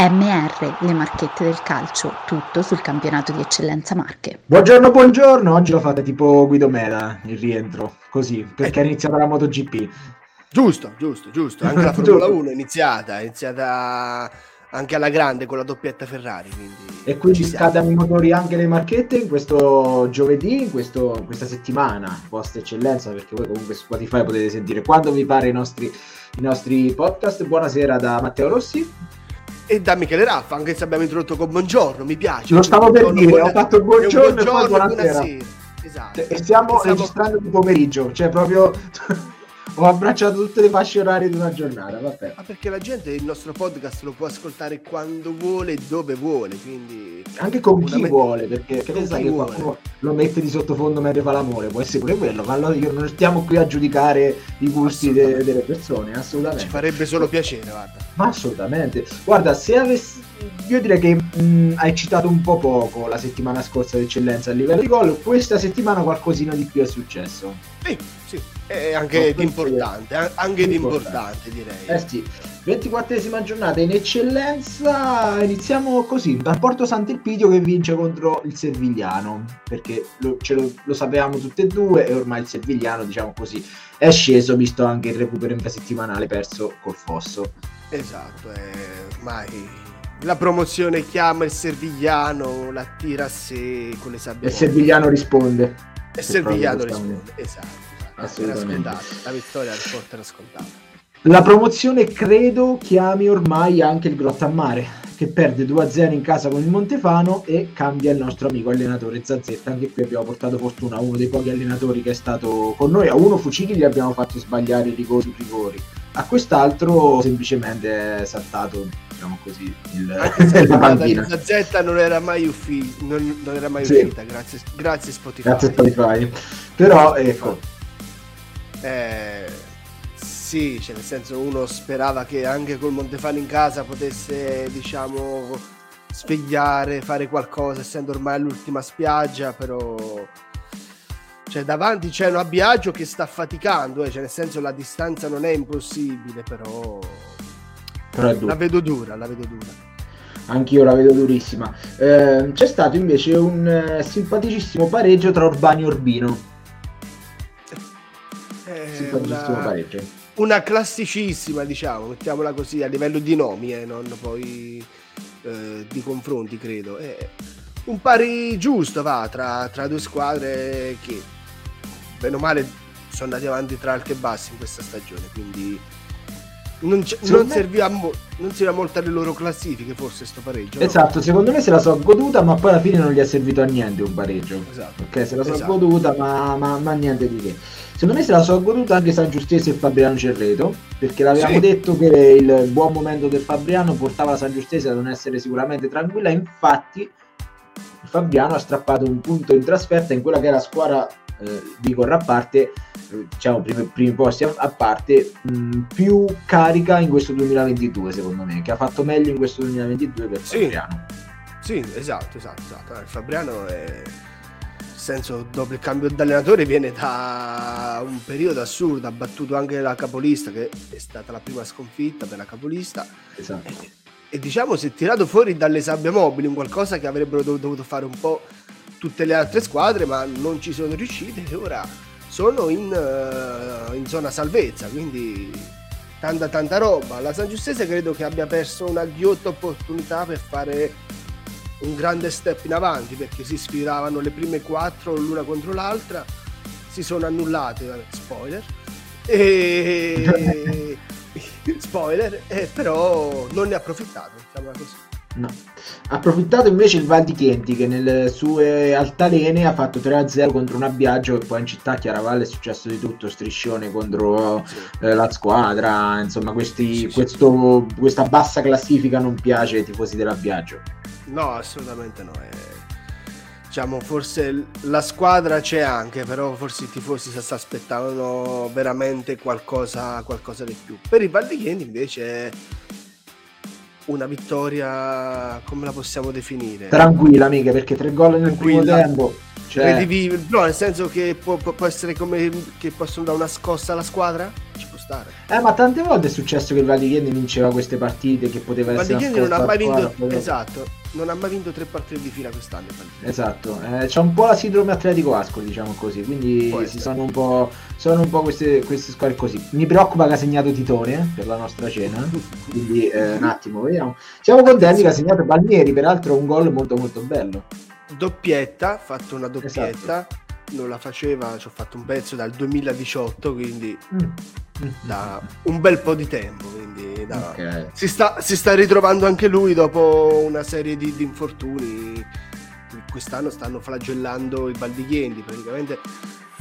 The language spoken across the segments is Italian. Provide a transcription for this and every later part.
MR, le marchette del calcio, tutto sul campionato di eccellenza Marche. Buongiorno, buongiorno, oggi l'ho fatta tipo Guido Mela, il rientro, così, perché è iniziata la MotoGP. Giusto, giusto, giusto, anche la Formula 1 è iniziata, è iniziata anche alla grande con la doppietta Ferrari. Quindi e quindi scadano i motori anche le marchette in questo giovedì, in questo, questa settimana, post eccellenza, perché voi comunque su Spotify potete sentire quando vi pare i nostri, i nostri podcast. Buonasera da Matteo Rossi e da Michele Raffa, anche se abbiamo introdotto con buongiorno, mi piace. Lo stavo per dire, buona... ho fatto buongiorno, buongiorno e poi buonasera. Esatto. E stiamo, e registrando di pomeriggio, cioè proprio ho abbracciato tutte le fasce orarie di una giornata. Vabbè. Ma perché la gente il nostro podcast lo può ascoltare quando vuole e dove vuole, quindi anche con chi vuole, perché che sai che qualcuno lo mette di sottofondo mentre fa l'amore, può essere pure quello, ma allora non stiamo qui a giudicare i gusti de- delle persone, assolutamente. Ci farebbe solo piacere, guarda. Ma assolutamente. Guarda, se avessi io direi che mh, hai citato un po' poco la settimana scorsa d'eccellenza a livello di gol, questa settimana qualcosina di più è successo. Sì, sì, è anche di importante, anche di importante direi. Eh sì, 24esima giornata in eccellenza, iniziamo così, dal Porto Sant'Elpidio che vince contro il Servigliano, perché lo, lo, lo, sapevamo tutte e due e ormai il Servigliano, diciamo così, è sceso visto anche il recupero infrasettimanale perso col Fosso. Esatto, è ormai la promozione chiama il Servigliano, la tira a sé con le sabbie. E il Servigliano risponde. E il Servigliano risponde, esatto. Assolutamente. La vittoria al Porto era scontata. La promozione credo chiami ormai anche il Grottammare, che perde 2-0 in casa con il Montefano e cambia il nostro amico allenatore Zazzetta. Anche qui abbiamo portato fortuna a uno dei pochi allenatori che è stato con noi. A uno Fucili gli abbiamo fatto sbagliare i rigori rigori, a quest'altro semplicemente è saltato diciamo così, il, la bambina. La Z non era mai, uffi- non, non era mai sì. uscita, grazie, grazie Spotify. Grazie Spotify. Però ecco. Eh, sì, cioè nel senso uno sperava che anche col Montefano in casa potesse, diciamo, svegliare, fare qualcosa, essendo ormai all'ultima spiaggia, però cioè davanti c'è un abbiaggio che sta faticando, eh, cioè nel senso la distanza non è impossibile, però la vedo dura, la vedo dura. Anch'io la vedo durissima. Eh, c'è stato invece un eh, simpaticissimo pareggio tra Urbani e Urbino. Una. Una classicissima, diciamo, mettiamola così, a livello di nomi, eh, non poi eh, di confronti, credo. Eh, un pari giusto, va, tra, tra due squadre che, bene o male, sono andati avanti tra alti e bassi in questa stagione, quindi non, non, me... serviva mo- non, serviva molto alle loro classifiche, forse, sto pareggio. Esatto, no? secondo me se la so goduta, ma poi alla fine non gli è servito a niente un pareggio. Esatto. Ok, se la so esatto. goduta, ma, ma, ma, niente di che. Secondo me se la so goduta anche San Giustese e Fabriano Cerreto, perché l'avevamo sì. detto che il buon momento del Fabriano portava San Giustese a non essere sicuramente tranquilla. Infatti, Fabriano ha strappato un punto in trasferta in quella che è la squadra eh, di Corra a parte diciamo primi, primi posti a, a parte mh, più carica in questo 2022 secondo me che ha fatto meglio in questo 2022 per sì. Fabriano sì esatto esatto, esatto. il Fabriano è nel senso dopo il cambio d'allenatore viene da un periodo assurdo ha battuto anche la capolista che è stata la prima sconfitta per la capolista esatto. e, e diciamo si è tirato fuori dalle sabbie mobili un qualcosa che avrebbero dovuto fare un po' tutte le altre squadre ma non ci sono riuscite e ora sono in, uh, in zona salvezza, quindi tanta tanta roba. La San Giustese credo che abbia perso una ghiotta opportunità per fare un grande step in avanti perché si sfidavano le prime quattro l'una contro l'altra, si sono annullate, spoiler, e... spoiler, eh, però non ne ha approfittato, diciamo così. No. Approfittato invece il Val di Chienti che nelle sue altalene ha fatto 3-0 contro un abbiaggio e poi in città Chiaravalle è successo di tutto, striscione contro sì. eh, la squadra, insomma questi, sì, questo, sì. questa bassa classifica non piace ai tifosi dell'abbiaggio. No, assolutamente no. È... Diciamo, forse la squadra c'è anche, però forse i tifosi si aspettavano veramente qualcosa, qualcosa di più. Per i Val di Chienti invece una vittoria, come la possiamo definire? Tranquilla, amica, perché tre gol nel primo tempo. Cioè... no, nel senso che può, può essere come che possono dare una scossa alla squadra? Stare. Eh, ma tante volte è successo che il Valichieni vinceva queste partite che poteva il essere non ha mai vinto esatto, non ha mai vinto tre partite di fila quest'anno. Esatto, eh, c'è un po' la sindrome Atletico Ascoli, diciamo così, quindi si sono un po', sono un po queste, queste squadre così. Mi preoccupa che ha segnato Titone eh, per la nostra cena, quindi eh, un attimo, vediamo. Siamo contenti che ha segnato Balmieri, peraltro un gol molto molto bello. Doppietta, fatto una doppietta. Esatto non la faceva, ci ho fatto un pezzo dal 2018, quindi mm. da un bel po' di tempo. Quindi da, okay. si, sta, si, sta, ritrovando anche lui dopo una serie di, di infortuni. Quest'anno stanno flagellando i Baldighiendi, praticamente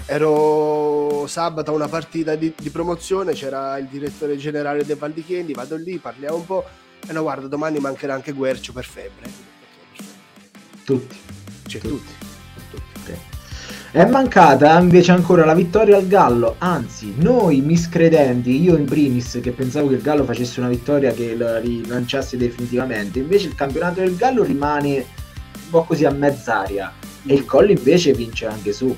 ero sabato a una partita di, di, promozione, c'era il direttore generale dei Valdichendi, vado lì, parliamo un po', e no guarda, domani mancherà anche Guercio per febbre. Tutti. Cioè, tutti. tutti. È mancata invece ancora la vittoria al Gallo, anzi noi miscredenti, io in primis che pensavo che il Gallo facesse una vittoria che la rilanciasse definitivamente, invece il campionato del Gallo rimane un po' così a mezz'aria e il Colli invece vince anche su.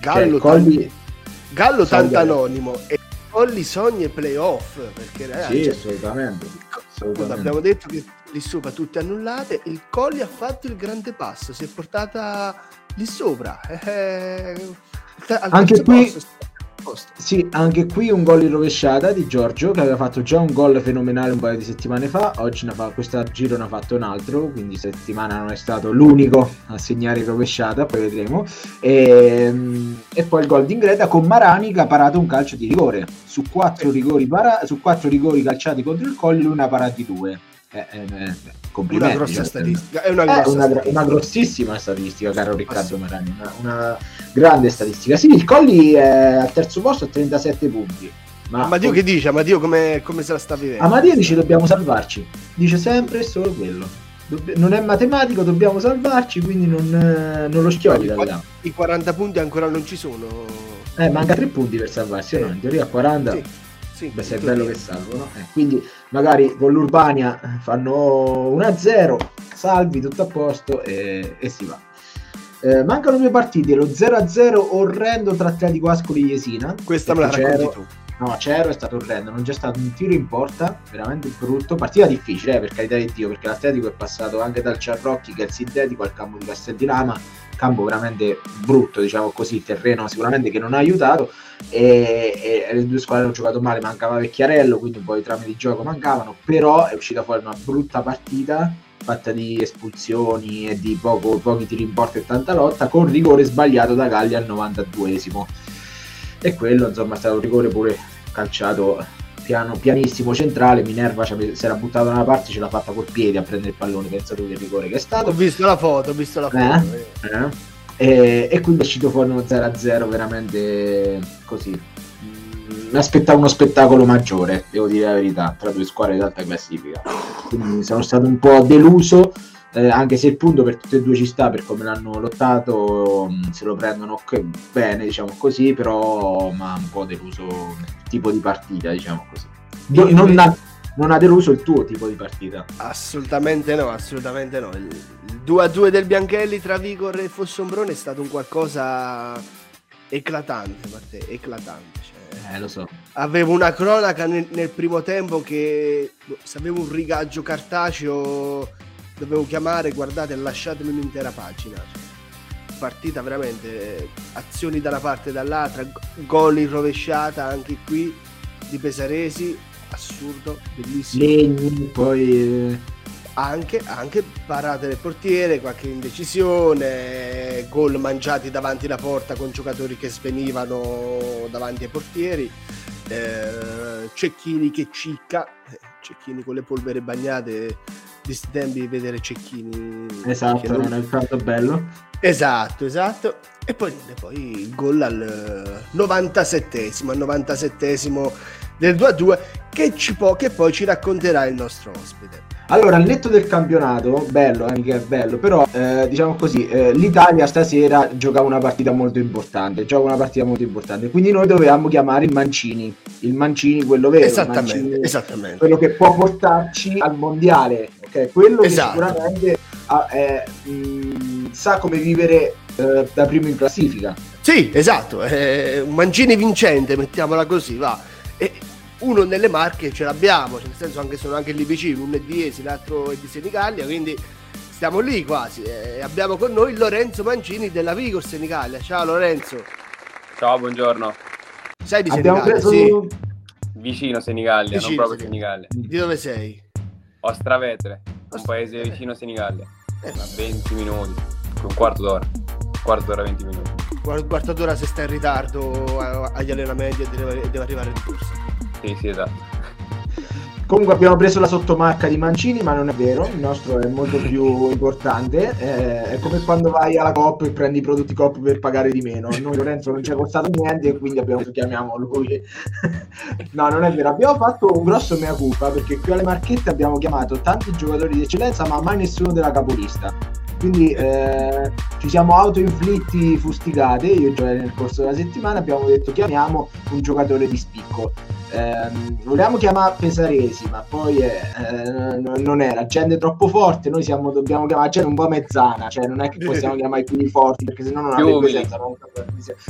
Gallo, cioè, Colli... Gallo tanto anonimo e Colli sogna playoff perché ragazzi, sì, cioè, assolutamente, assolutamente. abbiamo detto che lì sopra tutte annullate il Colli ha fatto il grande passo si è portata lì sopra. Eh, anche qui, sì, anche qui un gol in rovesciata di Giorgio che aveva fatto già un gol fenomenale un paio di settimane fa. Oggi fa, questo giro ne ha fatto un altro, quindi settimana non è stato l'unico a segnare in rovesciata, poi vedremo. E, ehm, e poi il gol di Ingreta con Marani che ha parato un calcio di rigore. Su quattro rigori, para- su quattro rigori calciati contro il Colli, lui ne ha parati due. Eh, eh, eh, complimenti. Una grossa cioè, statistica. È una, grossa una, statistica. una, grossissima statistica, caro Riccardo Marani. Una, una, grande statistica. Sì, il Colli è al terzo posto a 37 punti. Ma Amadio che dice? Amadio come, come se la sta vivendo? Amadio dice dobbiamo salvarci. Dice sempre solo quello. Dobb- non è matematico, dobbiamo salvarci, quindi non, non lo schiodi I, I 40 punti ancora non ci sono. Eh, manca 3 punti per salvarsi, no? In teoria a 40. Sì. Sì, Beh, se è bello che salvo, Eh, quindi magari con l'Urbania fanno 1-0, salvi tutto a posto e, e si va. Eh, mancano due partite, lo 0-0 orrendo tra Atletico Ascoli e Jesina. Questa me la racconti tu. No, Cero è stato orrendo, non c'è stato un tiro in porta, veramente brutto. Partita difficile, eh, per carità di Dio, perché l'Atletico è passato anche dal Ciarrocchi, che è il sintetico, al campo di Castel di Lama campo veramente brutto, diciamo così, terreno sicuramente che non ha aiutato e, e le due squadre hanno giocato male, mancava Vecchiarello, quindi un po' di trame di gioco mancavano, però è uscita fuori una brutta partita fatta di espulsioni e di poco, pochi tiri in porta e tanta lotta, con rigore sbagliato da Galli al 92esimo. E quello, insomma, è stato un rigore pure calciato piano, pianissimo centrale. Minerva si era buttato da una parte, ce l'ha fatta col piede a prendere il pallone. Pensate che rigore che è stato. Ho visto la foto, ho visto la foto. Eh? Eh? E, e, quindi è uscito fuori uno 0-0 veramente così. Mi aspettavo uno spettacolo maggiore, devo dire la verità, tra due squadre di alta classifica. Quindi sono stato un po' deluso. Eh, anche se il punto per tutte e due ci sta per come l'hanno lottato, mm, se lo prendono bene, diciamo così, però mi ha un po' deluso tipo di partita, diciamo così. Do, non, ha, non, ha, deluso il tuo tipo di partita? Assolutamente no, assolutamente no. Il, il 2-2 del Bianchelli tra Vigor e Fossombrone è stato un qualcosa eclatante, Matteo, eclatante. Cioè, eh, lo so. Avevo una cronaca nel, nel primo tempo che boh, se avevo un rigaggio cartaceo dovevo chiamare, guardate, lasciatemi un'intera pagina. Cioè, partita veramente, azioni da una parte e dall'altra, gol in rovesciata anche qui di Pesaresi, assurdo, bellissimo. Legni, poi... Eh, anche, anche, parate del portiere, qualche indecisione, gol mangiati davanti alla porta con giocatori che svenivano davanti ai portieri, eh, Cecchini che cicca, eh, Cecchini con le polvere bagnate di sti tempi vedere Cecchini. Esatto, non... è il fatto bello. Esatto, esatto. E poi, e poi il gol al 97esimo, al 97esimo del 2-2 che, ci può, che poi ci racconterà il nostro ospite. Allora, al netto del campionato, bello, eh, che è bello, però eh, diciamo così, eh, l'Italia stasera gioca una partita molto importante, gioca una partita molto importante, quindi noi dovevamo chiamare il Mancini, il Mancini quello vero, esattamente, Mancini, esattamente. quello che può portarci al mondiale, ok? Quello esatto. che sicuramente ha, mh, mm, sa come vivere eh, da primo in classifica. Sì, esatto, un Mancini vincente, mettiamola così, va. E uno nelle Marche ce l'abbiamo, cioè nel senso anche sono anche lì vicino, uno è di Esi, l'altro è di Senigallia, quindi stiamo lì quasi. E abbiamo con noi Lorenzo Mancini della Vigor Senigallia. Ciao Lorenzo. Ciao, buongiorno. Sei di Senigallia? Preso... Sì. Vicino Senigallia, vicino, non proprio Senigallia. Di dove sei? Ostravetere, un paese vicino Senigallia. Eh. 20 minuti, un quarto d'ora. quarto d'ora, 20 minuti. Un quarto d'ora se sta in ritardo agli allenamenti e deve, arrivare di corsa. Sì, sì, esatto. Comunque abbiamo preso la sottomarca di Mancini, ma non è vero, il nostro è molto più importante. Eh, è come quando vai alla Coop e prendi i prodotti Coop per pagare di meno. Noi Lorenzo non ci è costato niente e quindi abbiamo chiamiamo lui. no, non è vero. Abbiamo fatto un grosso mea culpa perché qui alle marchette abbiamo chiamato tanti giocatori di eccellenza, ma mai nessuno della capolista. Quindi eh, ci siamo autoinflitti fustigate, io Gioele nel corso della settimana abbiamo detto chiamiamo un giocatore di spicco eh, volevamo chiamare Pesaresi, ma poi eh, non era gente troppo forte. Noi siamo, dobbiamo chiamare gente un po' mezzana, cioè non è che possiamo chiamare i più forti perché sennò non avrebbe senso. Non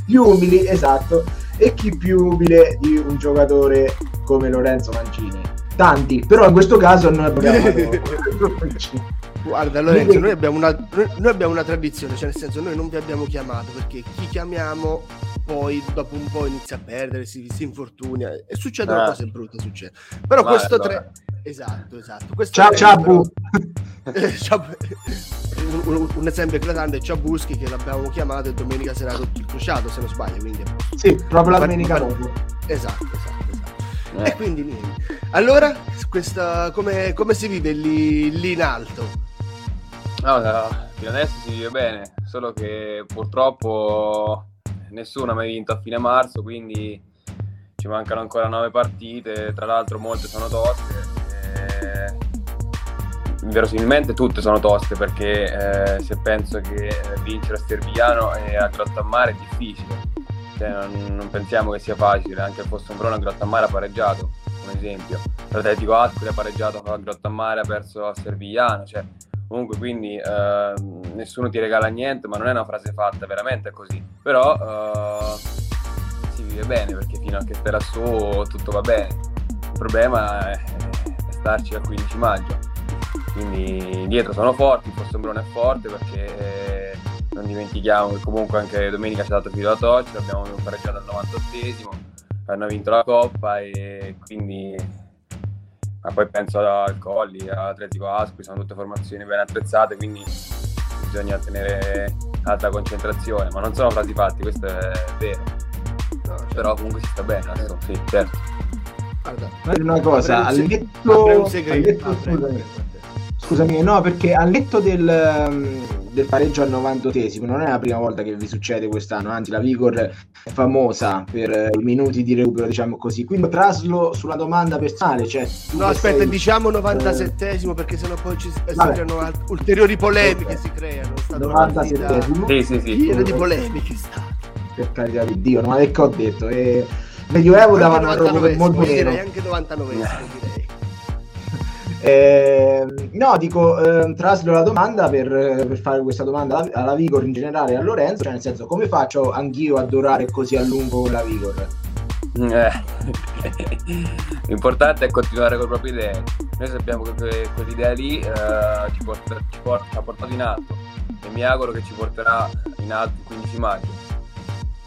Gli umili, esatto. E chi più umile di un giocatore come Lorenzo Mancini? Tanti, però in questo caso noi abbiamo Guarda Lorenzo, noi abbiamo, una, noi abbiamo una tradizione, cioè nel senso noi non vi abbiamo chiamato perché chi chiamiamo poi dopo un po' inizia a perdere, si, si infortunia e succedono ah. cose brutte. Succede. Però Vai, questo allora. tre... Esatto, esatto. Questo ciao, ciao. Però... un, un, un, esempio eclatante è Ciabuschi che l'abbiamo chiamato e domenica sera rotto il crociato se non sbaglio. Quindi... Sì, proprio la domenica dopo. Esatto, esatto, esatto. Eh. E quindi niente. Allora, questa, come, come si vive lì, lì in alto? No, no, fino adesso si vive bene, solo che purtroppo nessuno ha mai vinto a fine marzo, quindi ci mancano ancora nove partite, tra l'altro molte sono toste. Eh, verosimilmente tutte sono toste perché eh, se penso che vincere a Stervigliano e a Grottammare è difficile, cioè, non, non, pensiamo che sia facile, anche il Fossombrone a Grottammare ha pareggiato, un esempio. L'Atletico Ascoli ha pareggiato a Grottammare, ha perso a Servigliano, cioè, comunque quindi eh, nessuno ti regala niente, ma non è una frase fatta, veramente è così. Però eh, si vive bene perché fino a che stai lassù tutto va bene. Il problema è, è starci al 15 maggio. Quindi dietro sono forti, il Fossombrone è forte perché non dimentichiamo che comunque anche domenica ci ha dato filo a Tocci, abbiamo pareggiato al 98esimo, hanno vinto la Coppa e quindi ma poi penso al Colli, all'Atletico Aspi, sono tutte formazioni ben attrezzate, quindi bisogna tenere alta concentrazione, ma non sono frasi fatti, questo è vero. No, certo. Però comunque si sta bene adesso, sì, certo. Guarda, una cosa, al netto, al letto, scusami, no, perché al letto del, del pareggio al 98esimo non è la prima volta che vi succede quest'anno, anzi la Vigor è famosa per eh, i minuti di recupero, diciamo così. Quindi traslo sulla domanda personale, cioè No, aspetta, sei... diciamo 97esimo eh... perché sennò poi ci saranno ulteriori polemiche si creano, 97esimo. Sì, sì, sì. Pieno di polemiche sta. Per carità di Dio, non è che ho detto, e Medioevo davano proprio molto direi anche 99 direi. Eh, no, dico, eh, traslo la domanda per, per, fare questa domanda alla Vigor in generale a Lorenzo, cioè nel senso come faccio anch'io a durare così a lungo con la Vigor? Eh. L'importante è continuare con le proprie idee. Noi sappiamo che quell'idea lì eh, ci, porta, ci, porta, ci, ha portato in alto e mi auguro che ci porterà in alto il 15 maggio.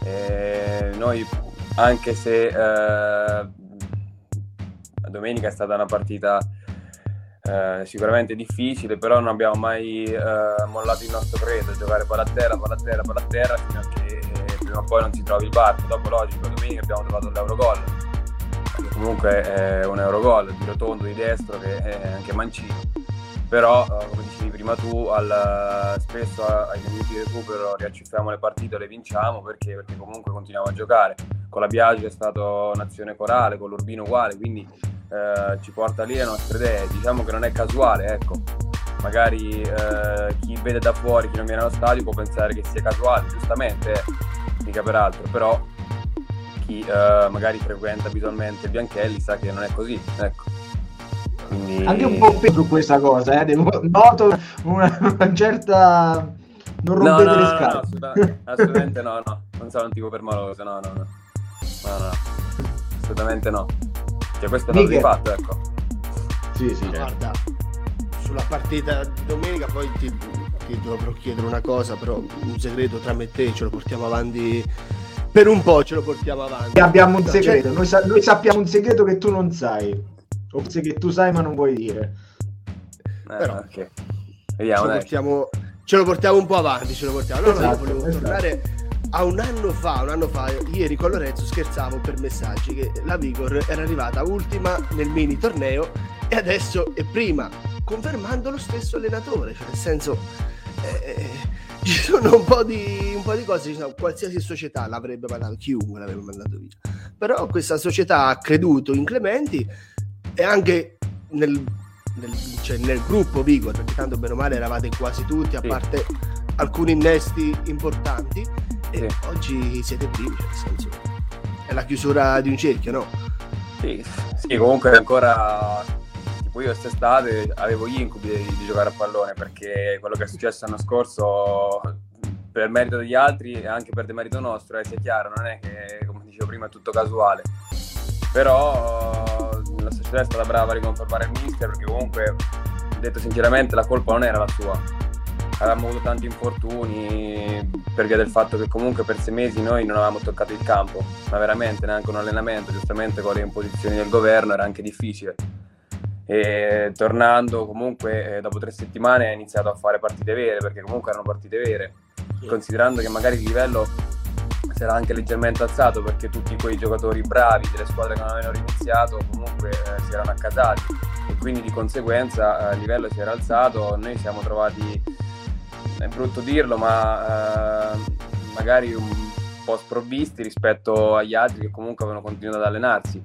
E noi, anche se eh, domenica è stata una partita eh, sicuramente difficile, però non abbiamo mai eh, mollato il nostro credo, giocare palla a terra, palla a terra, palla a terra, fino a che eh, prima o poi non si trovi il barco. Dopo logico, domenica abbiamo trovato l'Eurogol, che comunque è un Eurogol, di rotondo, di destro, che è anche mancino. Però, eh, come dicevi prima tu, al, spesso ai minuti di recupero riaccifriamo le partite le vinciamo perché, perché comunque continuiamo a giocare. Con la Biagi è stato un'azione corale, con l'Urbino uguale, quindi eh, ci porta lì le nostre idee. Diciamo che non è casuale, ecco. Magari eh, chi vede da fuori, chi non viene allo stadio, può pensare che sia casuale, giustamente, eh, mica per altro, però chi eh, magari frequenta abitualmente Bianchelli sa che non è così, ecco. Quindi... Anche un po' su questa cosa, eh? Devo... noto una, una certa... Non rompete no, no, le scale. No, no, assolutamente no, no, non sono un tipo permaloso, no, no, no, no, no, assolutamente no Cioè, questo è un di fatto, ecco. Sì, sì, certo. guarda, sulla partita di domenica poi ti, ti dovrò chiedere una cosa, però un segreto tra me e te ce lo portiamo avanti per un po' ce lo portiamo avanti. Abbiamo un segreto, noi, sa- noi, sappiamo un segreto che tu non sai, o che tu sai ma non vuoi dire. Eh, Però, okay. Vediamo, ce, lo portiamo, ce lo portiamo un po' avanti, ce lo portiamo. No, esatto, no, volevo esatto. tornare a un anno fa, un anno fa, ieri con Lorenzo scherzavo per messaggi che la Vigor era arrivata ultima nel mini torneo e adesso è prima, confermando lo stesso allenatore, cioè nel senso... Eh, ci sono un po' di, un po di cose, diciamo, qualsiasi società l'avrebbe mandato, chiunque l'avrebbe mandato via. Però questa società ha creduto in Clementi e anche nel, nel, cioè nel gruppo Vigor, perché tanto bene o male eravate quasi tutti, a parte alcuni innesti importanti, sì. oggi siete primi, cioè nel senso è la chiusura di un cerchio, no? Sì, sì comunque ancora tipo io quest'estate avevo gli incubi di, di, giocare a pallone perché quello che è successo l'anno scorso per merito degli altri e anche per demerito nostro, eh, sia chiaro, non è che come dicevo prima è tutto casuale. Però la società è stata brava a riconfermare il mister perché comunque, detto sinceramente, la colpa non era la sua. Avevamo avuto tanti infortuni per via del fatto che comunque per sei mesi noi non avevamo toccato il campo, ma veramente neanche un allenamento, giustamente con le imposizioni del governo era anche difficile. E tornando comunque eh, dopo tre settimane ha iniziato a fare partite vere perché comunque erano partite vere considerando che magari il livello si era anche leggermente alzato perché tutti quei giocatori bravi delle squadre che non avevano iniziato comunque eh, si erano accasati. E quindi di conseguenza eh, il livello si era alzato noi siamo trovati è brutto dirlo ma eh, magari un po' sprovvisti rispetto agli altri che comunque avevano continuato ad allenarsi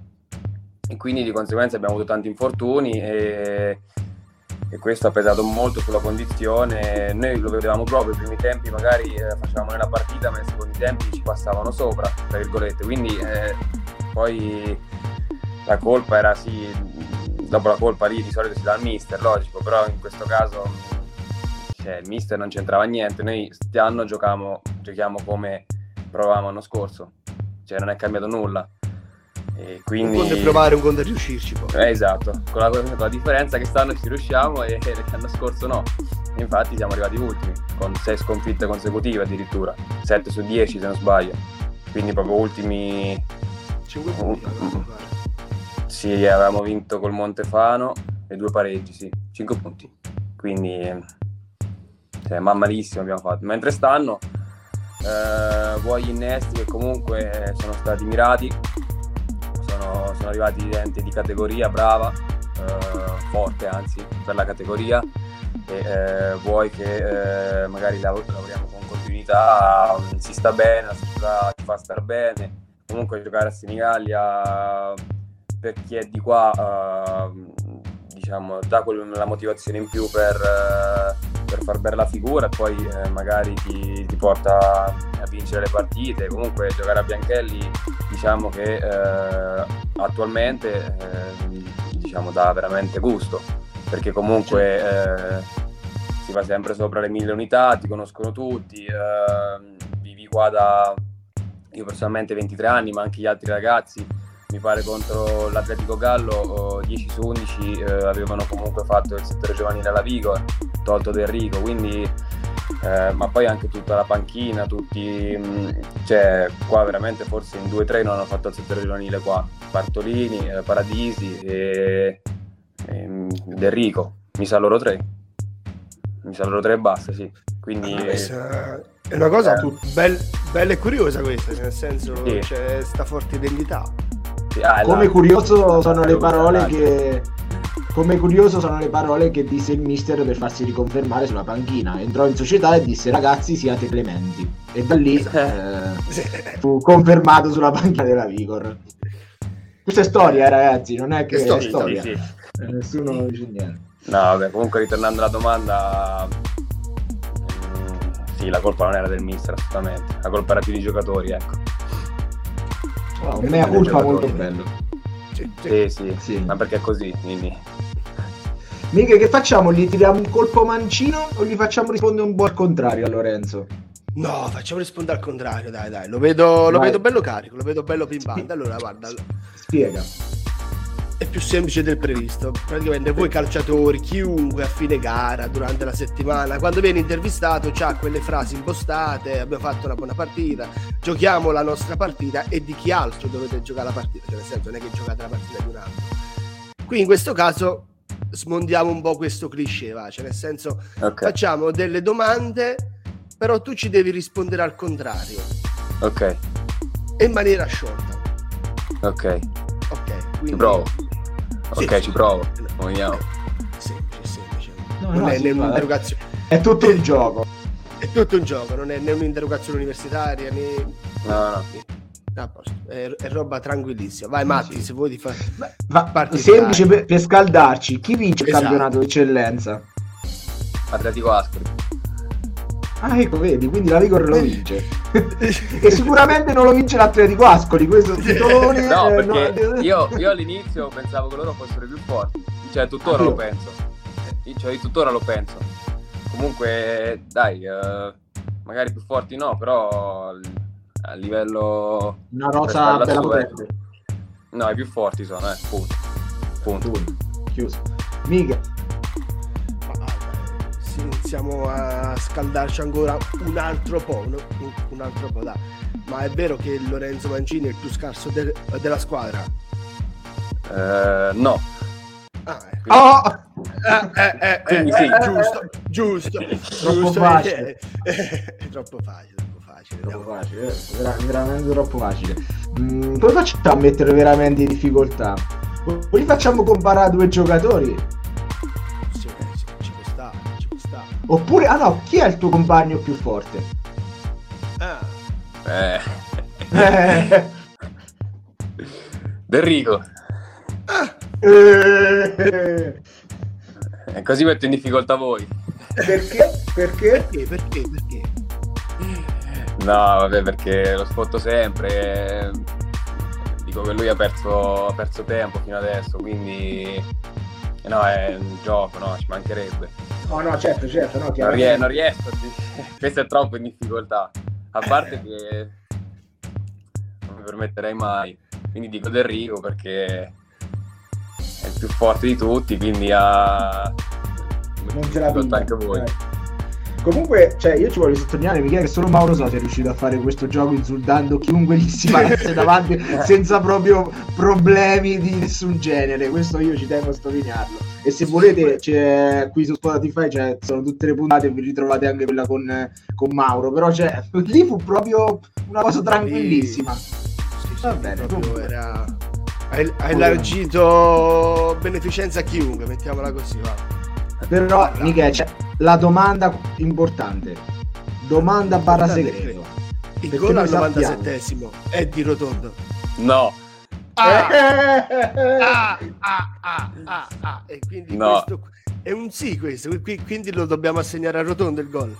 e quindi di conseguenza abbiamo avuto tanti infortuni e, e questo ha pesato molto sulla condizione. Noi lo vedevamo proprio, i primi tempi magari eh, facevamo nella partita, ma nei secondi tempi ci passavano sopra, tra virgolette. Quindi eh, poi la colpa era sì, dopo la colpa lì di solito si dà al mister, logico, però in questo caso cioè, il mister non c'entrava niente. Noi quest'anno giochiamo, giochiamo come provavamo l'anno scorso, cioè non è cambiato nulla e quindi... Un conto è provare, un conto è riuscirci poi. Eh, esatto, con la, con la, differenza che stanno ci riusciamo e, e l'anno scorso no. Infatti siamo arrivati ultimi, con 6 sconfitte consecutive addirittura, 7 su 10 se non sbaglio. Quindi proprio ultimi... 5 punti. Uh, sì, avevamo vinto col Montefano e due pareggi, sì, 5 punti. Quindi, cioè, ma malissimo abbiamo fatto. Mentre stanno, eh, vuoi innesti che comunque sono stati mirati, sono, sono arrivati gente di categoria brava, eh, forte anzi per la categoria e eh, vuoi che eh, magari lav- lavoriamo con continuità, si sta bene, la società ti fa star bene, comunque giocare a Senigallia per chi è di qua eh, diciamo dà la motivazione in più per, eh, per far bene la figura e poi eh, magari ti, ti porta a vincere le partite, comunque giocare a Bianchelli diciamo che eh, attualmente eh, diciamo, dà veramente gusto perché comunque eh, si va sempre sopra le mille unità, ti conoscono tutti, eh, vivi qua da io personalmente 23 anni ma anche gli altri ragazzi. Mi pare contro l'Atletico Gallo 10 su 11 eh, avevano comunque fatto il settore giovanile alla Vigo, tolto Del Rico, quindi eh, ma poi anche tutta la panchina, tutti, mh, mm, cioè qua veramente forse in 2-3 non hanno fatto il settore giovanile qua, Bartolini, eh, Paradisi e, e mm, Del Rico, mi sa loro tre, mi sa loro tre e basta, sì. Quindi... Ah, è una cosa eh. bella, bella e curiosa questa, nel senso sì. c'è sta forte identità. Sì, ah, Come curioso sono le parole che come curioso sono le parole che disse il mister per farsi riconfermare sulla panchina. Entrò in società e disse ragazzi siate clementi. E da lì eh, fu confermato sulla panchina della Vigor. Questa è storia, eh, ragazzi, non è che è storia. È storia. Sì, sì. Eh, nessuno dice niente. No, vabbè, comunque ritornando alla domanda, sì, la colpa non era del mister assolutamente, la colpa era più dei giocatori, ecco. Wow, mea colpa molto bello. Sì, sì, sì, sì, ma perché è così, quindi Mica, che facciamo? Gli tiriamo un colpo mancino o gli facciamo rispondere un po' al contrario a Lorenzo? No, facciamo rispondere al contrario, dai, dai. Lo vedo, lo vedo bello carico, lo vedo bello pimpante. Allora, guarda. Spiega. è più semplice del previsto. Praticamente voi calciatori, chiunque a fine gara, durante la settimana, quando viene intervistato, ha quelle frasi impostate, abbiamo fatto una buona partita, giochiamo la nostra partita e di chi altro dovete giocare la partita, cioè nel senso non è che giocate la partita di un altro. Qui in questo caso smondiamo un po' questo cliché, va? cioè nel senso okay. facciamo delle domande, però tu ci devi rispondere al contrario. Ok. E in maniera sciolta. Ok. Ok. Quindi... Ci provo. Ok, sì, ci provo. Vediamo. Semplice, semplice. No, non no, è sì, un'interrogazione. È tutto un gioco. È tutto un gioco, non è né un'interrogazione universitaria né. No, no. È, è, roba tranquillissima. Vai, Matti, sì. se vuoi ti fare. Semplice per, per, scaldarci. Chi vince esatto. il campionato d'eccellenza? Atletico Ascoli. Ah, ecco, vedi, quindi la Vigor lo vince. e sicuramente non lo vince l'Atletico Ascoli, questo titolone. no, eh, perché no... Io, io, all'inizio pensavo che loro fossero più forti, cioè tuttora ah, lo penso. Cioè, tuttora lo penso. Comunque, dai, uh, magari più forti no, però a livello... Una rosa bella potente. No, i più forti sono, eh, punto. Punto. punto. Chiuso. Mica, iniziamo a scaldarci ancora un altro po', un, un altro po', dai. Ma è vero che Lorenzo Mancini è il più scarso de- della squadra? Uh, no. Ah, ecco. oh! eh, eh, eh, sì. giusto, giusto, troppo giusto. Facile. è troppo facile. Troppo facile, Vera- veramente troppo facile. Mm, come facciamo a mettere veramente in difficoltà? O li facciamo comparare due giocatori? Oppure, ah no, chi è il tuo compagno più forte? Ah. Eh. eh. Derrico. Ah. Eh. E così metto in difficoltà voi. Perché? Perché? Perché? Perché? Perché? No, vabbè, perché lo spotto sempre. Dico che lui ha perso, ha perso tempo fino adesso, quindi no, è un gioco, no, ci mancherebbe. No, no, certo, certo. No, non, ries- non riesco, questo è troppo in difficoltà. A parte che non mi permetterei mai. Quindi dico Del Rigo perché è il più forte di tutti, quindi ha... Non ce l'ha anche voi. Eh. Comunque, cioè, io ci voglio sottolineare, Michele, che solo Mauro Sosi è riuscito a fare questo gioco insultando chiunque gli si parasse davanti senza proprio problemi di nessun genere. Questo io ci tengo a sottolinearlo. E se volete, c'è, qui su Spotify cioè, sono tutte le puntate e vi ritrovate anche quella con, con Mauro. Però cioè, lì fu proprio una cosa tranquillissima. Sì, sì, Va bene, era... Hai, hai elargito beneficenza a chiunque, mettiamola così, va. Però, Michele, c'è la domanda importante. Domanda barra segreto. Il gol al 97 è di Rotondo. No. Ah, ah, ah, ah, ah, ah. E quindi no. questo è un sì questo, quindi lo dobbiamo assegnare a Rotondo il gol.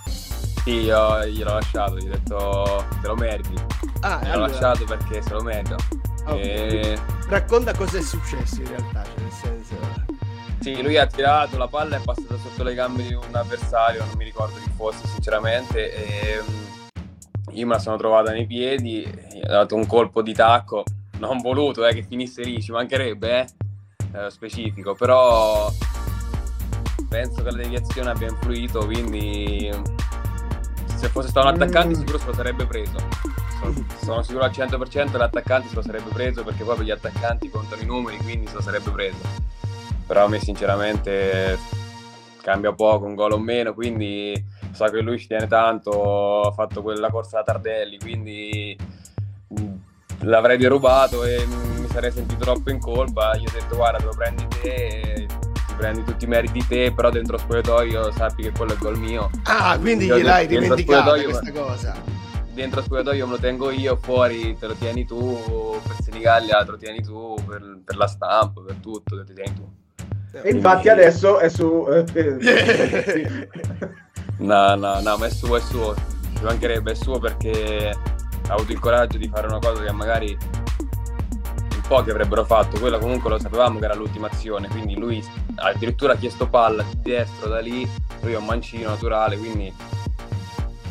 Sì, io gliel'ho lasciato, gli ho detto te lo meriti. Ah, l'ho allora... lasciato perché se lo merita. Okay. E... Racconta cosa è successo in realtà, cioè nel senso... Sì, lui ha tirato la palla è passata sotto le gambe di un avversario, non mi ricordo chi fosse sinceramente. E mm, io me la sono trovata nei piedi, ho dato un colpo di tacco, non voluto eh, che finisse lì, ci mancherebbe, eh, eh, specifico, però penso che la deviazione abbia influito, quindi se fosse stato un attaccante mm. sicuro se lo sarebbe preso. Sono, sono sicuro al 100% l'attaccante se lo sarebbe preso perché poi per gli attaccanti contano i numeri, quindi se lo sarebbe preso però a me sinceramente cambia poco, un gol o meno, quindi so che lui ci tiene tanto, ha fatto quella corsa da Tardelli, quindi mm, l'avrei derubato e mi sarei sentito troppo in colpa, gli ho detto guarda te lo prendi te, ti prendi tutti i meriti te, però dentro lo spogliatoio sappi che quello è il gol mio. Ah, quindi gliel'hai dimenticato questa cosa? Dentro spogliatoio me lo tengo io, fuori te lo tieni tu, per Senigallia te lo tieni tu, per, per la stampa, per tutto, te lo tieni tu. E infatti adesso è su... Eh, no, no, no, ma è suo, è suo. Ci mancherebbe, è suo perché ha avuto il coraggio di fare una cosa che magari in pochi avrebbero fatto. Quella comunque lo sapevamo che era l'ultima azione, quindi lui addirittura ha chiesto palla di destro da lì, lui è un mancino naturale, quindi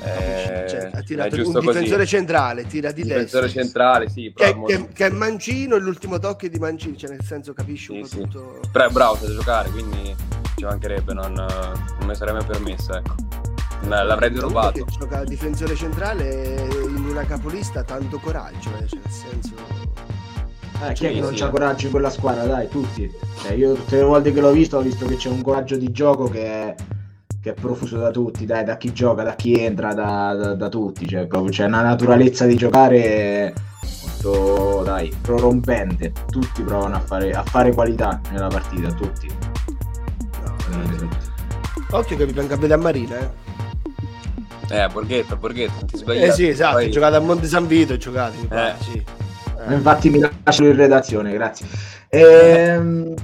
Eh, cioè, ha tirato un difensore così. centrale, tira di difensore destra. centrale, sì. Che, che, che, è Mancino e l'ultimo tocco è di Mancino, cioè nel senso capisci sì, un sì. tutto... Però è bravo a giocare, quindi ci mancherebbe, non, non mi sarebbe permesso, ecco. L'avrei derubato. Che gioca difensore centrale in una capolista tanto coraggio, eh, cioè nel senso... Eh, chi è che non c'ha coraggio in quella squadra? Dai, tutti. Cioè, io tutte le volte che l'ho visto ho visto che c'è un coraggio di gioco che è che è profuso da tutti, dai, da chi gioca, da chi entra, da, da, da tutti, cioè proprio c'è una naturalezza di giocare molto, dai, prorompente, tutti provano a fare, a fare qualità nella partita, tutti. No, Occhio che vi venga a vedere a Marina, eh. Eh, a Borghetto, Borghetto, ti sbagli. Eh sì, esatto, Poi... giocate a Monte San Vito, giocate, mi pare, eh. sì. Eh. Infatti mi lascio in redazione, grazie. Ehm...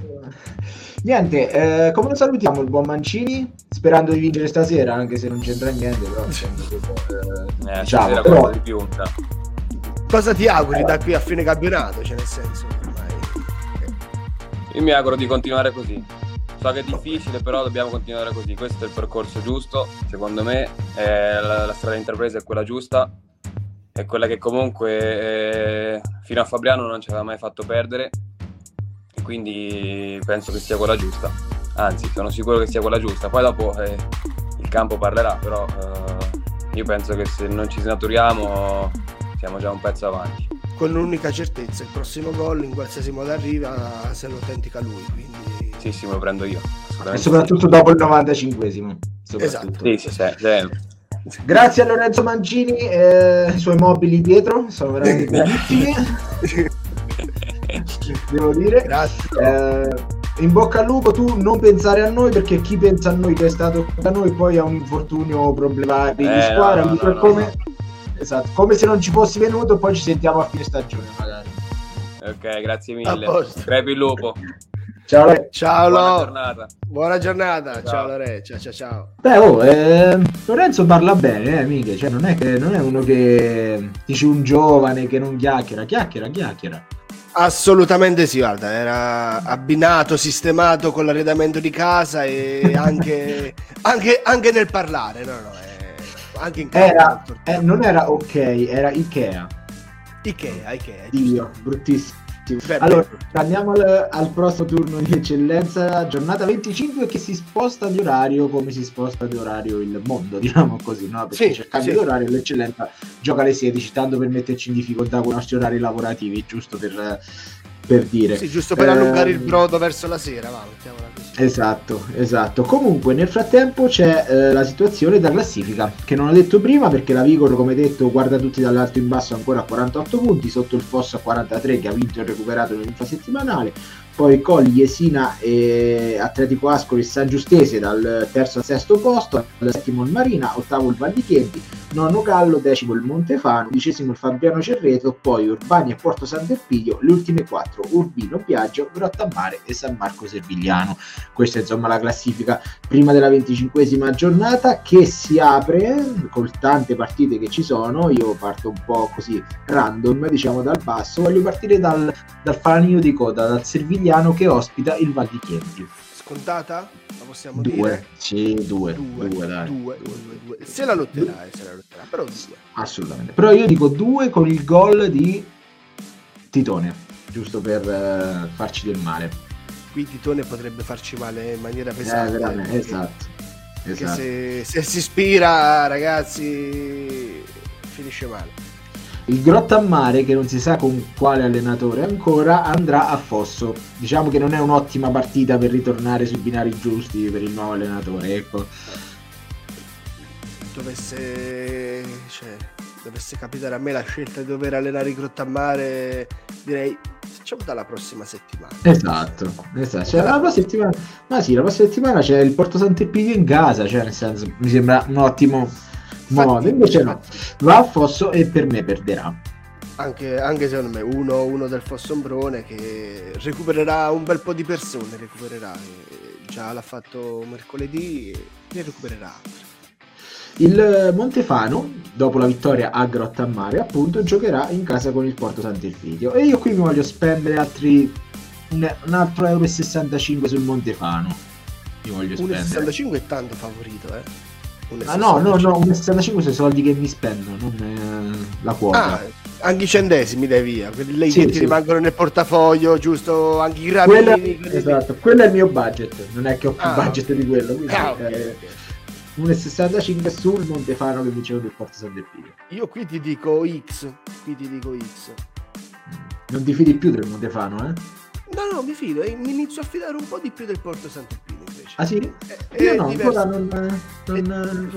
Niente, eh, come lo salutiamo il buon Mancini? Sperando di vincere stasera, anche se non c'entra niente, però, eh, diciamo, però... di più, Cosa ti auguri eh. da qui a fine campionato? Cioè, nel senso, Io mi auguro di continuare così. So che è difficile, però dobbiamo continuare così. Questo è il percorso giusto, secondo me. La, la, strada intrapresa è quella giusta. È quella che comunque eh, fino a Fabriano non ci aveva mai fatto perdere quindi penso che sia quella giusta. Anzi, sono sicuro che sia quella giusta. Poi dopo eh, il campo parlerà, però eh, io penso che se non ci snaturiamo siamo già un pezzo avanti. Con l'unica certezza, il prossimo gol in qualsiasi modo arriva se lo autentica lui. Quindi... Sì, sì, me lo prendo io. E soprattutto dopo il 95esimo. Esatto. Sì, sì, sì, Grazie a Lorenzo Mancini e ai suoi mobili dietro, sono veramente bellissimi. devo dire. Grazie. Eh, in bocca al lupo, tu non pensare a noi perché chi pensa a noi che è stato da noi poi ha un infortunio problematico eh, di squadra. No, no, no, come, esatto, come se non ci fossi venuto, poi ci sentiamo a fine stagione magari. Ok, grazie mille. Crepi il lupo. Ciao, Lore. ciao Buona giornata. Buona giornata. Ciao, ciao Lore. Ciao, ciao, ciao. Beh, oh, eh, Lorenzo parla bene, eh, mica. Cioè, non è, che, non è uno che dice un giovane che non chiacchiera, chiacchiera, chiacchiera. Assolutamente sì, guarda, era abbinato, sistemato con l'arredamento di casa e anche, anche, anche nel parlare, no, no, eh, anche in casa. Era, eh, non era ok, era Ikea. Ikea, Ikea. Dio, bruttissimo. Allora, andiamo al, al, prossimo turno di eccellenza, giornata 25 che si sposta di orario come si sposta di orario il mondo, diciamo così, no? Perché sì, cambio sì. di orario, l'eccellenza gioca alle 16, tanto per metterci in difficoltà con i nostri orari lavorativi, giusto per per dire. Sì, giusto per eh, allungare il brodo verso la sera, va, Esatto, esatto. Comunque nel frattempo c'è eh, la situazione da classifica, che non ho detto prima perché la Vigor, come detto, guarda tutti dall'alto in basso ancora a 48 punti, sotto il Fosso a 43 che ha vinto e recuperato nell'infrasettimanale, poi Colli, Esina e Atletico Ascoli e San Giustese dal terzo al sesto posto, al settimo il Marina, ottavo il Val di Chieti, nono Gallo, decimo il Montefano, undicesimo il Fabriano Cerreto, poi Urbani e Porto Sant'Elpidio, le ultime quattro Urbino, Biagio, Grottammare e San Marco Servigliano. Questa è insomma la classifica prima della venticinquesima giornata che si apre con tante partite che ci sono, io parto un po' così random, diciamo dal basso, voglio partire dal, dal Falanino di Coda, dal Servigliano che ospita il Val di Chieti scontata? La possiamo due. dire? Sì, due. Due, due, dai. Due, due, due. Se la lotterà, se la lotterà, però due. Assolutamente. Però io dico due con il gol di Titone, giusto per uh, farci del male. Qui Titone potrebbe farci male in maniera pesante. Eh, esatto. esatto. Se, se si ispira, ragazzi, finisce male. Il Grottammare, che non si sa con quale allenatore ancora, andrà a Fosso. Diciamo che non è un'ottima partita per ritornare sui binari giusti per il nuovo allenatore. Ecco. Dovesse, cioè, dovesse capitare a me la scelta di dover allenare il Grottammare, direi facciamo dalla prossima settimana. Esatto, esatto. Cioè, la prossima settimana, ma sì, la prossima settimana c'è il Porto Sant'Epidio in casa, cioè nel senso mi sembra un ottimo modo. Invece no, va a Fosso e per me perderà. Anche, anche secondo me uno, uno, del Fossombrone che recupererà un bel po' di persone, recupererà. Già l'ha fatto mercoledì e ne recupererà altre. Il Montefano, dopo la vittoria a Grottammare, appunto, giocherà in casa con il Porto Sant'Elpidio. E io qui mi voglio spendere altri un, un altro euro e 65 sul Montefano. Mi voglio spendere. 1,65 è tanto favorito, eh? Ah no, no, no, 1,65 sono i soldi che mi spendo, non eh, la quota. Ah, anche i centesimi dai via, quelli lì sì, che sì. ti rimangono nel portafoglio, giusto? Anche i grammi. Quella, esatto, quello è il mio budget, non è che ho più ah, budget di quello. Quindi, ah, okay, eh, okay. 1,65 sul Montefano che vinceva del Porto San Delpino. Io qui ti dico X, qui ti dico X. Non ti fidi più del Montefano, eh? No, no, mi fido e mi inizio a fidare un po' di più del Porto Sant'Elpino invece. Ah sì? È, Io no, ancora non, non,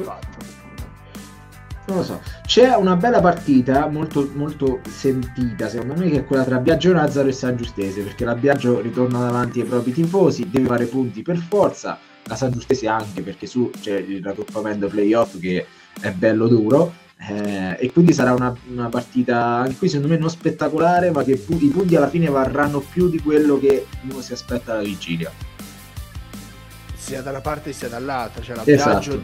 non, lo so. C'è una bella partita molto, molto sentita, secondo me, che è quella tra Biagio Nazzaro e San Giustese, perché la Biagio ritorna davanti ai propri tifosi, deve fare punti per forza, la San Giustese anche, perché su c'è il raggruppamento playoff che è bello duro eh, e quindi sarà una, una, partita anche qui secondo me non spettacolare ma che i punti alla fine varranno più di quello che uno si aspetta alla vigilia sia da una parte sia dall'altra cioè la esatto.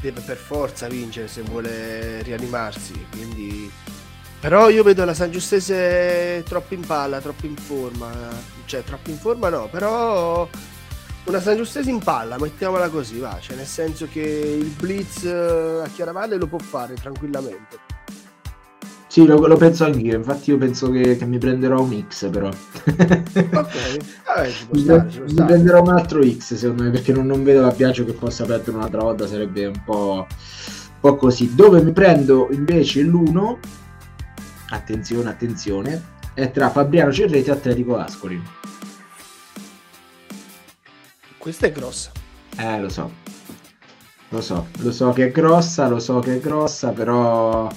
deve per forza vincere se vuole rianimarsi quindi però io vedo la San Giustese troppo in palla troppo in forma cioè troppo in forma no però una San Giustese in palla, mettiamola così, va, cioè nel senso che il blitz eh, a Chiaravalle lo può fare tranquillamente. Sì, lo, lo penso anch'io, infatti io penso che, che, mi prenderò un X però. ok, Vabbè, ci può stare, ci può mi prenderò un altro X secondo me perché non, non vedo la piace che possa perdere un'altra volta, sarebbe un po', un po' così. Dove mi prendo invece l'1, attenzione, attenzione, è tra Fabriano Cerreti e Atletico Ascoli. Questa è grossa. Eh, lo so. Lo so, lo so che è grossa, lo so che è grossa, però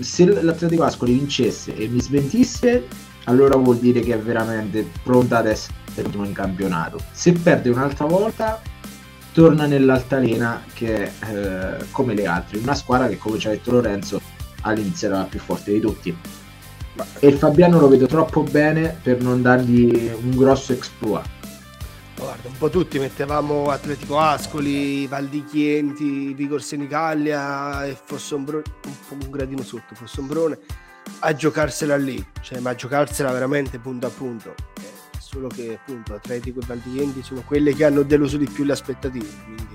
se l'Atletico Ascoli vincesse e mi smentisse, allora vuol dire che è veramente pronta ad essere in campionato. Se perde un'altra volta, torna nell'altalena che è eh, come le altre, una squadra che come ci ha detto Lorenzo all'inizio era la più forte di tutti. E Fabiano lo vedo troppo bene per non dargli un grosso exploit. Guarda, un po' tutti mettevamo Atletico Ascoli, Val di Chienti, Vigor Senigallia e Fossombrone, un, un gradino sotto, Fossombrone, a giocarsela lì, cioè, ma a giocarsela veramente punto a punto. Eh, solo che appunto Atletico e Val di Chienti sono quelle che hanno deluso di più le aspettative. Quindi...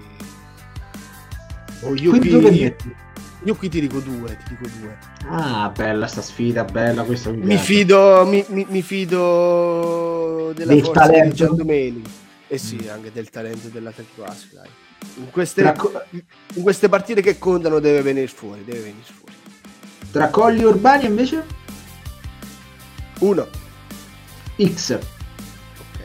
Oh, io, qui, io qui ti dico due, ti dico due. Ah, bella sta sfida, bella questa. Mi, mi fido, mi, mi, mi, fido della Del forza talento. di Giandomeni. Eh sì, mm. anche del talento dell'Atletico Asco, In queste, Tra... in queste partite che contano deve venire fuori, deve venire fuori. Tra Colli Urbani invece? Uno. X. Ok.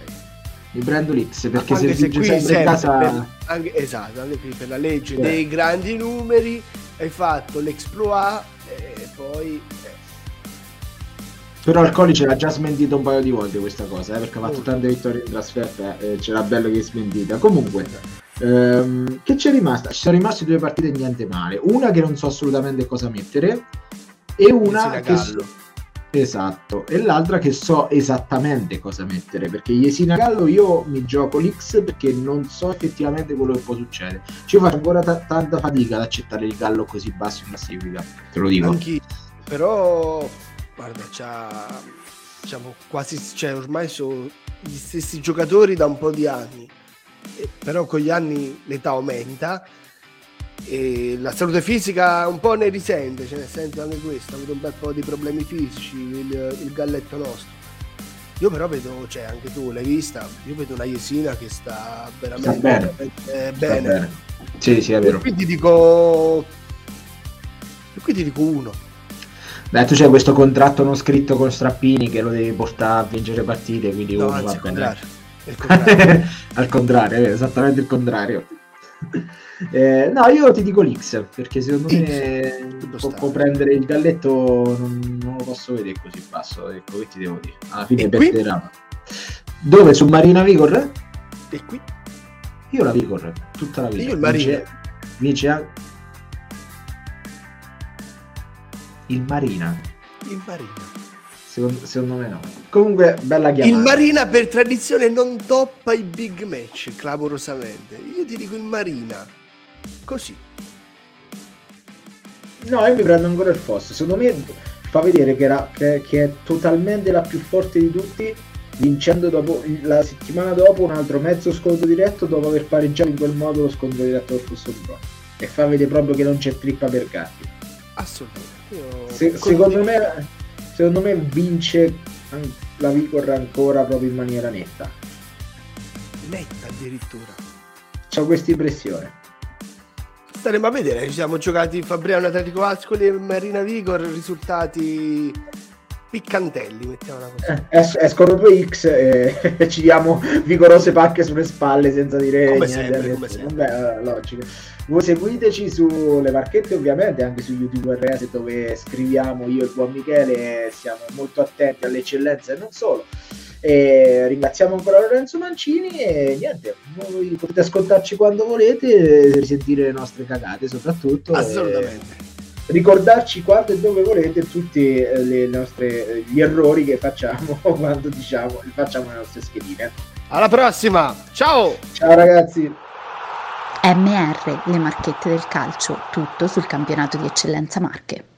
Mi prendo l'X perché anche se, qui sempre casa... Per, anche, esatto, anche qui per la legge yeah. dei grandi numeri hai fatto l'exploit e poi però il Colli ce l'ha già smentito un paio di volte questa cosa, eh, perché ha fatto oh. tante vittorie in trasferta e eh, ce l'ha bello che è smentita. Comunque, ehm, che c'è rimasta? Ci sono rimaste due partite niente male. Una che non so assolutamente cosa mettere e una che... So... Esatto, e l'altra che so esattamente cosa mettere, perché Jesina Gallo io mi gioco l'X perché non so effettivamente quello che può succedere. Ci faccio ancora t- tanta fatica ad accettare il Gallo così basso in classifica, te lo dico. Anch'io, però guarda, c'ha, diciamo, quasi, cioè, ormai sono gli stessi giocatori da un po' di anni, e, però con gli anni l'età aumenta e la salute fisica un po' ne risente, cioè nel senso anche questo, ha avuto un bel po' di problemi fisici, il, il galletto nostro. Io però vedo, cioè anche tu l'hai vista, io vedo una Jesina che sta veramente sta bene. Veramente bene. bene. Sì, sì, è vero. E qui ti dico, e qui ti dico uno Beh, tu c'hai questo contratto non scritto con Strappini che lo devi portare a vincere partite, quindi no, uno va bene. Al contrario, è esattamente il contrario. Eh, no, io ti dico l'X perché secondo X. me può, può, prendere il galletto. Non, non, lo posso vedere così basso. Ecco che ti devo dire. Alla fine perderà. Dove? Su Marina Vigor? E qui? Io la Vigor tutta la vita. Io il Marina. Vince, vince Il Marina. Il Marina. Secondo, secondo, me no. Comunque, bella chiamata. Il Marina per tradizione non toppa i big match, clamorosamente. Io ti dico il Marina. Così. No, io mi prendo ancora il Foss. Secondo me fa vedere che, era, che, che, è totalmente la più forte di tutti vincendo dopo, la settimana dopo un altro mezzo scontro diretto dopo aver pareggiato in quel modo lo scontro diretto del Fosso Pro e fa vedere proprio che non c'è trippa per gatti assolutamente Se, secondo, me, secondo me vince la Vicor ancora proprio in maniera netta. Netta addirittura. Ho questa impressione. Staremo a vedere ci siamo giocati Fabriano Atletico Ascoli e Marina Vigor risultati piccantelli, mettiamola così. Eh, es- escono 2X e ci diamo vigorose pacche sulle spalle senza dire come niente. Sempre, come sempre. Vabbè, eh, logico. Voi seguiteci sulle marchette ovviamente, anche su YouTube RS dove scriviamo io e il buon Michele, siamo molto attenti alle eccellenze e non solo. E ringraziamo ancora Lorenzo Mancini e niente, voi potete ascoltarci quando volete, risentire le nostre cagate soprattutto. Assolutamente. E ricordarci quando e dove volete tutti eh, le nostre, gli errori che facciamo quando diciamo facciamo le nostre schedine. Alla prossima, ciao! Ciao ragazzi! MR, le marchette del calcio, tutto sul campionato di eccellenza Marche.